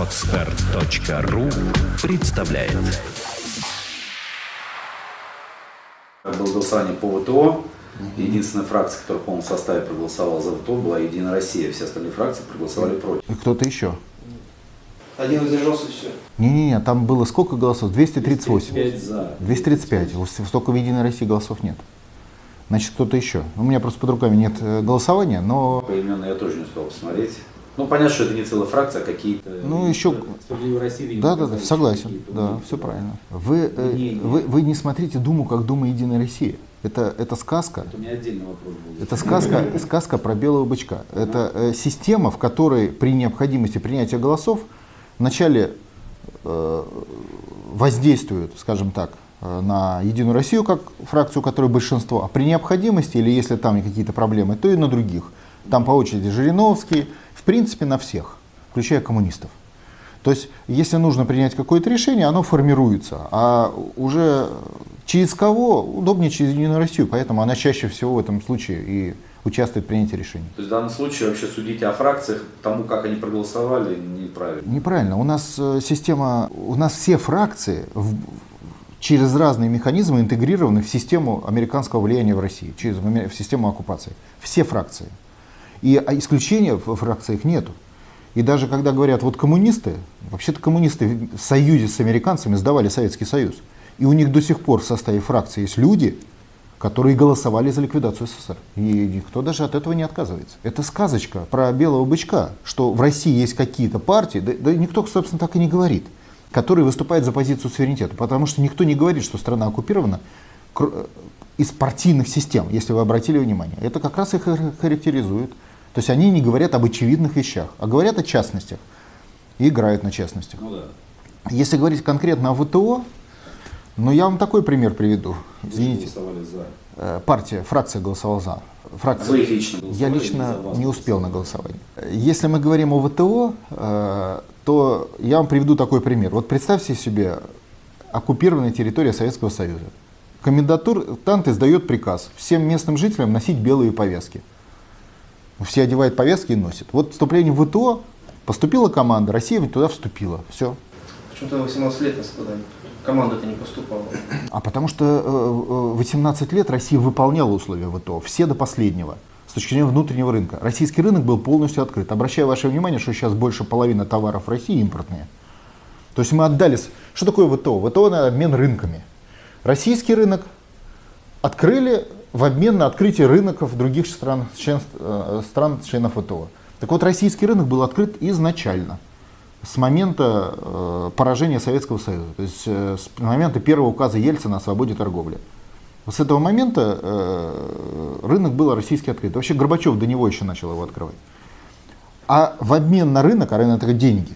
Отстар.ру представляет Было голосование по ВТО. Единственная фракция, которая в полном составе проголосовала за ВТО, была Единая Россия. Все остальные фракции проголосовали против. И кто-то еще. Один воздержался и все. Не-не-не, там было сколько голосов? 238. 5 за. 235. Вот Столько в Единой России голосов нет. Значит, кто-то еще. У меня просто под руками нет э, голосования, но Поименно я тоже не успел посмотреть. Ну, понятно, что это не целая фракция, а какие-то... Ну, еще- видимо, Да, да, да, согласен. Да, все правильно. Вы, э, вы, вы не смотрите Думу как Дума Единой России. Это, это сказка. Это у меня отдельный вопрос был. Это сказка, сказка про белого бычка. Это э, система, в которой при необходимости принятия голосов вначале э, воздействуют, скажем так, э, на Единую Россию как фракцию, которой большинство, а при необходимости, или если там какие-то проблемы, то и на других. Там по очереди Жириновский, в принципе на всех, включая коммунистов. То есть, если нужно принять какое-то решение, оно формируется, а уже через кого удобнее через Единую Россию, поэтому она чаще всего в этом случае и участвует в принятии решений. То есть в данном случае вообще судить о фракциях, тому, как они проголосовали, неправильно. Неправильно. У нас э, система, у нас все фракции в- через разные механизмы интегрированы в систему американского влияния в России, через в систему оккупации. Все фракции. И а, исключения в фракциях нету. И даже когда говорят, вот коммунисты, вообще-то коммунисты в союзе с американцами сдавали Советский Союз. И у них до сих пор в составе фракции есть люди, которые голосовали за ликвидацию СССР. И никто даже от этого не отказывается. Это сказочка про белого бычка, что в России есть какие-то партии, да, да никто, собственно, так и не говорит, которые выступают за позицию суверенитета. Потому что никто не говорит, что страна оккупирована э, из партийных систем, если вы обратили внимание. Это как раз их хар- характеризует. То есть они не говорят об очевидных вещах, а говорят о частностях. И играют на частностях. Ну да. Если говорить конкретно о ВТО, ну я вам такой пример приведу. Извините. за. Э, Партия, фракция голосовала за. Фракция. Вы лично Я лично не успел на голосование. Если мы говорим о ВТО, э, то я вам приведу такой пример. Вот представьте себе оккупированная территория Советского Союза. Комендатур-тант издает приказ всем местным жителям носить белые повязки. Все одевают повязки и носят. Вот вступление в ВТО, поступила команда, Россия туда вступила. Все. Почему-то на 18 лет нас туда команда-то не поступала. А потому что э, э, 18 лет Россия выполняла условия ВТО, все до последнего, с точки зрения внутреннего рынка. Российский рынок был полностью открыт. Обращаю ваше внимание, что сейчас больше половины товаров России импортные. То есть мы отдали... Что такое ВТО? ВТО на обмен рынками. Российский рынок открыли в обмен на открытие рынков других стран, член, э, стран членов ВТО. Так вот, российский рынок был открыт изначально, с момента э, поражения Советского Союза, то есть э, с момента первого указа Ельцина о свободе торговли. С этого момента э, рынок был российский открыт. Вообще Горбачев до него еще начал его открывать. А в обмен на рынок, а рынок это деньги,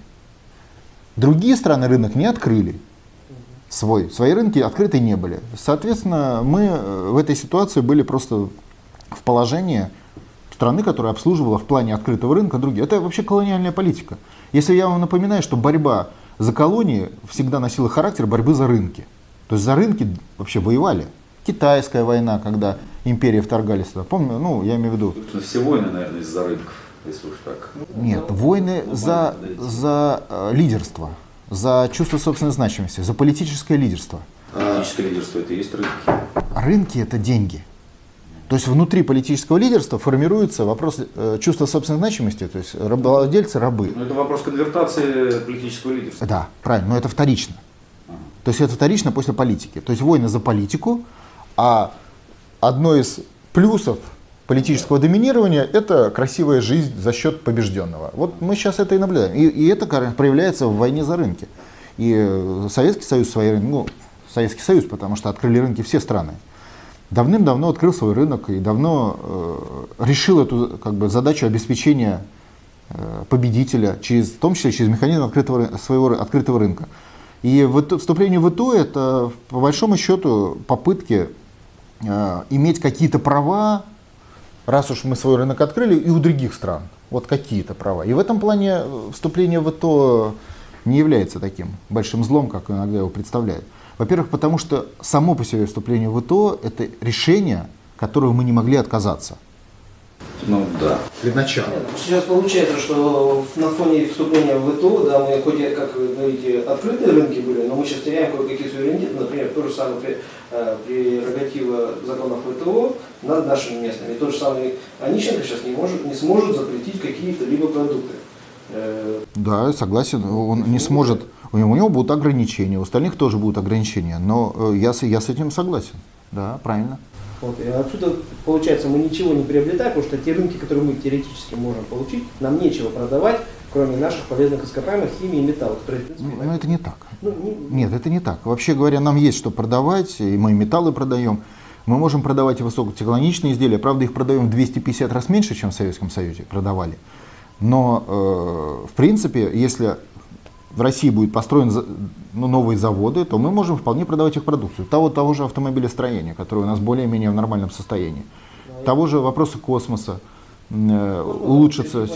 другие страны рынок не открыли свой. Свои рынки открыты не были. Соответственно, мы э, в этой ситуации были просто в положении страны, которая обслуживала в плане открытого рынка другие. Это вообще колониальная политика. Если я вам напоминаю, что борьба за колонии всегда носила характер борьбы за рынки. То есть за рынки вообще воевали. Китайская война, когда империи вторгались туда. Помню, ну, я имею в виду, Собственно, все войны, наверное, из-за рынков, если уж так. нет, войны Ну, за, за э, лидерство, за чувство собственной значимости, за политическое лидерство. Политическое лидерство это и есть рынки. Рынки это деньги. То есть внутри политического лидерства формируется вопрос э, чувства собственной значимости, то есть рабовладельцы, рабы. Ну, это вопрос конвертации политического лидерства. Да, правильно, но это вторично. Ага. То есть это вторично после политики. То есть войны за политику, а одно из плюсов политического доминирования – это красивая жизнь за счет побежденного. Вот мы сейчас это и наблюдаем. И, и это проявляется в войне за рынки. И э, Советский Союз, свои, ну, Советский Союз, потому что открыли рынки все страны, давным-давно открыл свой рынок и давно э, решил эту как бы, задачу обеспечения э, победителя, через, в том числе через механизм открытого, ры- своего ры- открытого рынка. И в, вступление в ИТО это по большому счету попытки э, иметь какие-то права, раз уж мы свой рынок открыли, и у других стран. Вот какие-то права. И в этом плане э, вступление в ИТО не является таким большим злом, как иногда его представляют. Во-первых, потому что само по себе вступление в ИТО – это решение, от которого мы не могли отказаться. Ну да. Для начала. Сейчас получается, что на фоне вступления в ВТО, да, мы хоть, и, как вы говорите, открытые рынки были, но мы сейчас теряем кое-какие суверенитеты, например, то же самое при, э, прерогатива законов ВТО над нашими местными. И тот же самый Онищенко сейчас не, может, не сможет запретить какие-то либо продукты. Э, Да, согласен, он не сможет, у него, у него будут ограничения, у остальных тоже будут ограничения, но э, я, я с этим согласен. Да, правильно. Вот, и отсюда, получается, мы ничего не приобретаем, потому что те рынки, которые мы теоретически можем получить, нам нечего продавать, кроме наших полезных ископаемых, химии и металла, которые, принципе, Ну, это не так. ну, не- Нет, это не так. Вообще говоря, нам есть что продавать, и мы металлы продаем. Мы можем продавать и высокотехнологичные изделия, правда, их продаем в 250 раз меньше, чем в Советском Союзе продавали. Но, э, в принципе, если в России будет построен ну, новые заводы, то мы можем вполне продавать их продукцию. Того, того же автомобилестроения, которое у нас более-менее в нормальном состоянии. Того же вопроса космоса, э, улучшится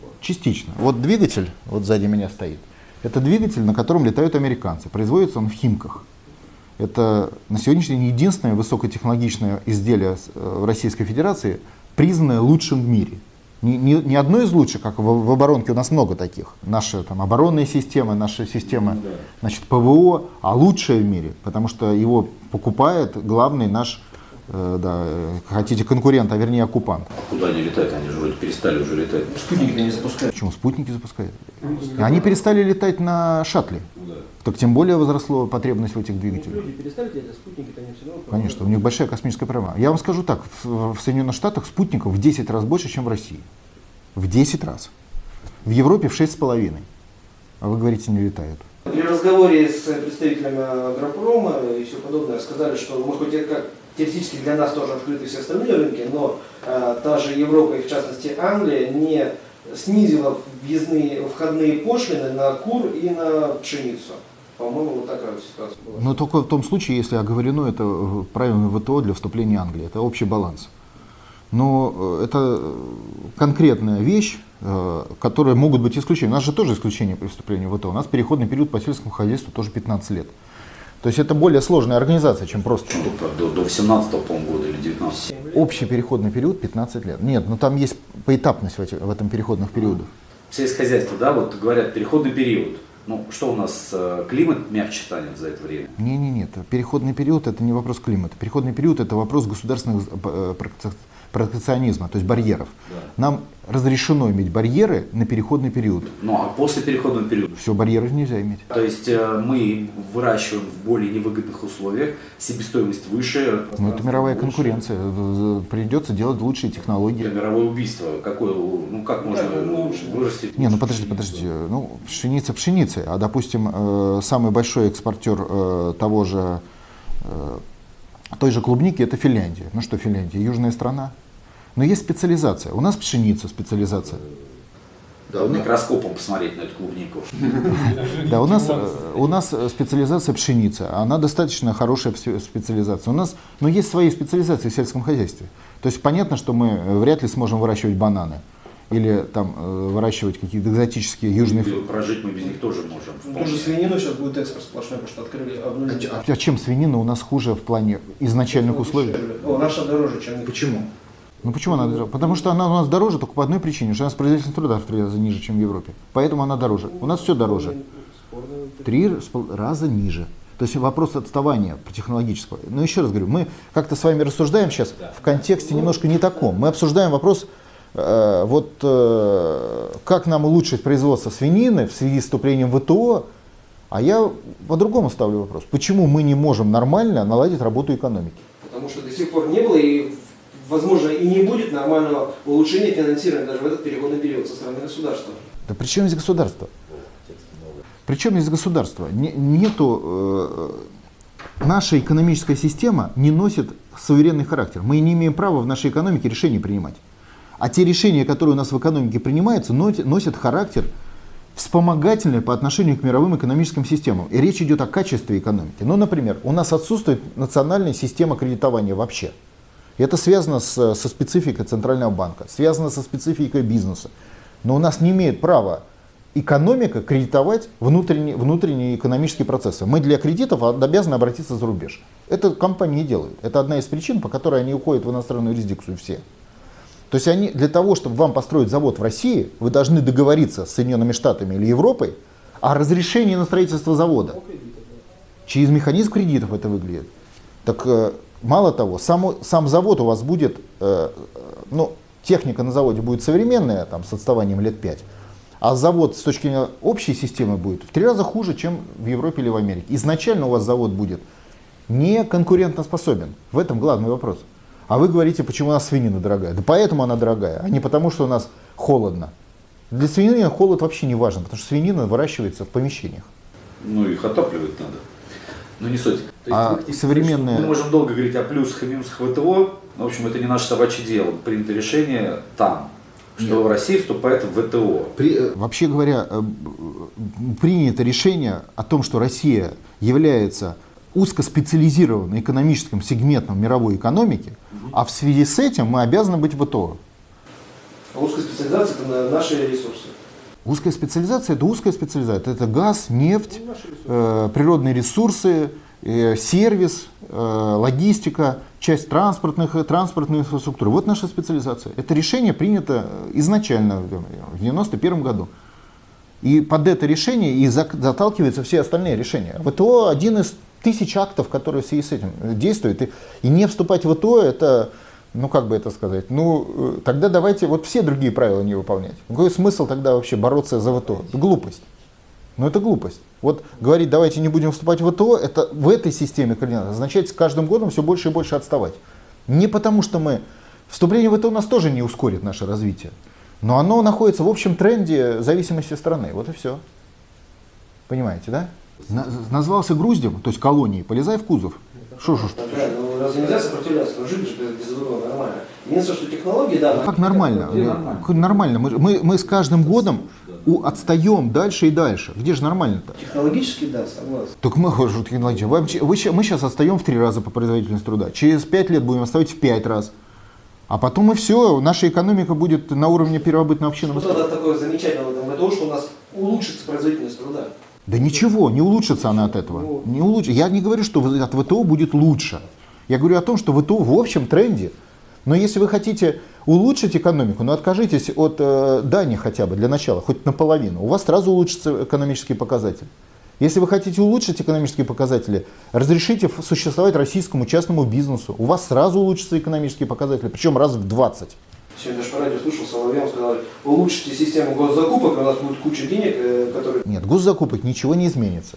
пор. Частично. Вот двигатель, вот сзади меня стоит, это двигатель, на котором летают американцы. Производится он в Химках. Это на сегодняшний день единственное высокотехнологичное изделие э, Российской Федерации, признанное лучшим в мире. Не, не- не одно из лучших, как в, в оборонке у нас много таких. Наши там, оборонные системы, наши системы значит, ПВО, а лучшее в мире, потому что его покупает главный наш, да, э, хотите, конкурент, а вернее оккупант. Куда они летают? Они же вроде перестали уже летать. Спутники не запускают. Почему спутники запускают? Они перестали летать на шаттле. Так тем более возросла потребность в этих двигателях. Люди перестали делать, а спутники-то они все равно... Конечно, у них большая космическая программа. Я вам скажу так, в, Соединенных Штатах спутников в 10 раз больше, чем в России. В 10 раз. В Европе в 6,5. А вы говорите, не летают. При разговоре с представителями агропрома и все подобное сказали, что мы хоть и как теоретически для нас тоже открыты все остальные рынки, но э, та же Европа и в частности Англия не снизила въездные, входные пошлины на кур и на пшеницу. По-моему, вот такая вот ситуация была. Но только в том случае, если оговорено это в правилами ВТО для вступления Англии. Это общий баланс. Но э, это э, конкретная вещь, э, которые могут быть исключения. У нас же тоже исключение при вступлении в ВТО. У нас переходный период по сельскому хозяйству тоже 15 лет. То есть это более сложная организация, чем просто Сколько? До, до 18 по-моему, года или 19 общий переходный период 15 лет. Нет, но там есть поэтапность в, эти- в этом переходных периодах. Сельское хозяйство, да, вот говорят, переходный период. Ну, что у нас, э, климат мягче станет за это время? Не, не, нет. Переходный период это не вопрос климата. Переходный период это вопрос государственного э, протек- протекционизма, то есть барьеров. Нам разрешено иметь барьеры на переходный период. Ну, а после переходного периода? Все, барьеров нельзя иметь. То есть э, мы выращиваем в более невыгодных условиях, себестоимость выше. Ну, это мировая больше. конкуренция. Придется делать лучшие Это технологии. мировое убийство. Какое, ну как можно ну, вырастить? Не, ну лучше подожди, пшеницу? подожди. Ну, пшеница пшеницы. А, допустим, э, самый большой экспортер э, того же, э, той же клубники это Финляндия. Ну что Финляндия? Южная страна. Но есть специализация. У нас пшеница специализация. Под микроскопом посмотреть на эту клубнику. Да, у нас, э, у нас специализация пшеница, она достаточно хорошая специализация. У нас, но есть свои специализации в сельском хозяйстве. То есть понятно, что мы э, вряд ли сможем выращивать бананы или там э, выращивать какие-то экзотические южные И. Прожить мы без них тоже можем. Ну. Тоже свинину сейчас будет экспорт сплошной, потому что открыли обнулили. А чем свинина у нас хуже в плане изначальных условий? О, наша дороже, чем Почему? Ну почему она дороже? Потому что она у нас дороже только по одной причине, что у нас производительность труда в три раза ниже, чем в Европе. Поэтому она дороже. У нас все дороже. Три раза ниже. То есть вопрос отставания по технологического. Но еще раз говорю, мы как-то с вами рассуждаем сейчас в контексте немножко не таком. Мы обсуждаем вопрос, вот э, как нам улучшить производство свинины в связи с вступлением в ВТО, а я по-другому ставлю вопрос. Почему мы не можем нормально наладить работу экономики? Потому что до сих пор не было и, возможно, и не будет нормального улучшения финансирования даже в этот переходный период со стороны государства. Да при чем здесь государство? Причем здесь государство? Не- нету, э, наша экономическая система не носит суверенный характер. Мы не имеем права в нашей экономике решения принимать. А те решения, которые у нас в экономике принимаются, носят характер вспомогательный по отношению к мировым экономическим системам. И речь идет о качестве экономики. Ну, например, у нас отсутствует национальная система кредитования вообще. Это связано с- со спецификой Центрального банка, связано со спецификой бизнеса. Но у нас не имеет права экономика кредитовать внутренние, внутренние экономические процессы. Мы для кредитов обязаны обратиться за рубеж. Это компании делают. Это одна из причин, по которой они уходят в иностранную юрисдикцию все. То есть они для того, чтобы вам построить завод в России, вы должны договориться с Соединенными Штатами или Европой о разрешении на строительство завода. Через механизм кредитов это выглядит. Так э, мало того, сам, сам завод у вас будет, э, ну, техника на заводе будет современная, там, с отставанием лет 5, а завод с точки зрения общей системы будет в три раза хуже, чем в Европе или в Америке. Изначально у вас завод будет не конкурентоспособен. В этом главный вопрос. А вы говорите, почему у нас свинина дорогая. Да поэтому она дорогая, а не потому, что у нас холодно. Для свинины холод вообще не важен, потому что свинина выращивается в помещениях. Ну, их отапливать надо. Но не суть. То А фактически, современные- Мы можем долго говорить о плюсах и минусах ВТО, в общем, это не наше собачье дело. Принято решение там, что Россия вступает в ВТО. Вообще говоря, э, принято решение о том, что Россия является узкоспециализированным экономическим сегментом мировой экономики, а в связи с этим мы обязаны быть в ВТО. А узкая специализация это на наши ресурсы. Узкая специализация – это узкая специализация. Это газ, нефть, э, природные ресурсы, э, сервис, э, логистика, часть транспортных, транспортной инфраструктуры. Вот наша специализация. Это решение принято изначально в 1991 году. И под это решение и заталкиваются все остальные решения. ВТО один из тысяч актов, которые в связи с этим действуют. И, и не вступать в ВТО это, ну как бы это сказать, ну э, тогда давайте вот все другие правила не выполнять. Какой смысл тогда вообще бороться за ВТО? Это глупость. Ну это глупость. Вот говорить, давайте не будем вступать в ВТО, это в этой системе координат означает с каждым годом все больше и больше отставать. Не потому что мы... Вступление в ВТО нас тоже не ускорит наше развитие. Но оно находится в общем тренде зависимости страны. Вот и все. Понимаете, да? На- назвался Груздем, то есть колонией, полезай в кузов. Шо, шо, шо. Да, ну разве нельзя сопротивляться? Ну жили же без, ВТО нормально. Единственное, что технологии, да. Как нормально? Где нормально? Нормально. Мы, мы, мы с каждым годом у- отстаем дальше и дальше. Где же нормально-то? Технологически, да, согласен. Так мы, технология. Вообще, вы мы сейчас отстаем в три раза по производительности труда. Через пять лет будем отставать в пять раз. А потом и все, наша экономика будет на уровне переработанного общинного Что тогда такое замечательное в этом ВТО, что у нас улучшится производительность труда? Да ничего, не улучшится она от этого. Не улуч... Я не говорю, что от ВТО будет лучше. Я говорю о том, что ВТО в общем тренде. Но если вы хотите улучшить экономику, ну откажитесь от э, Дани хотя бы для начала, хоть наполовину, у вас сразу улучшится экономический показатель. Если вы хотите улучшить экономические показатели, разрешите существовать российскому частному бизнесу, у вас сразу улучшатся экономические показатели, причем раз в 20. Сегодня даже по радио слышал, Соловьев сказал, улучшите систему госзакупок, у нас будет куча денег, э, которые... Нет, госзакупок ничего не изменится.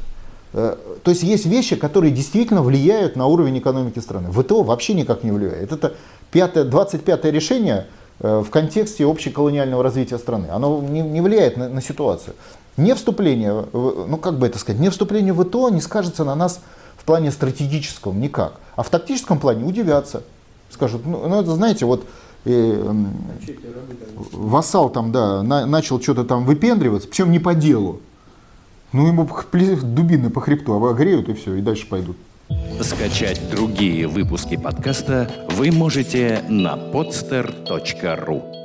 Э, То есть есть вещи, которые действительно влияют на уровень экономики страны. ВТО вообще никак не влияет. Это пятое, 25 решение э, в контексте общеколониального развития страны. Оно не, не влияет на, на ситуацию. Не вступление, ну как бы это сказать, не вступление в ВТО не скажется на нас в плане стратегическом никак. А в тактическом плане удивятся. Скажут, ну, ну это знаете, вот э, вассал там, да, на- начал что-то там выпендриваться, причем не по делу. Ну, ему дубины по хребту обогреют и все, и дальше пойдут. Скачать другие выпуски подкаста вы можете на podster.ru.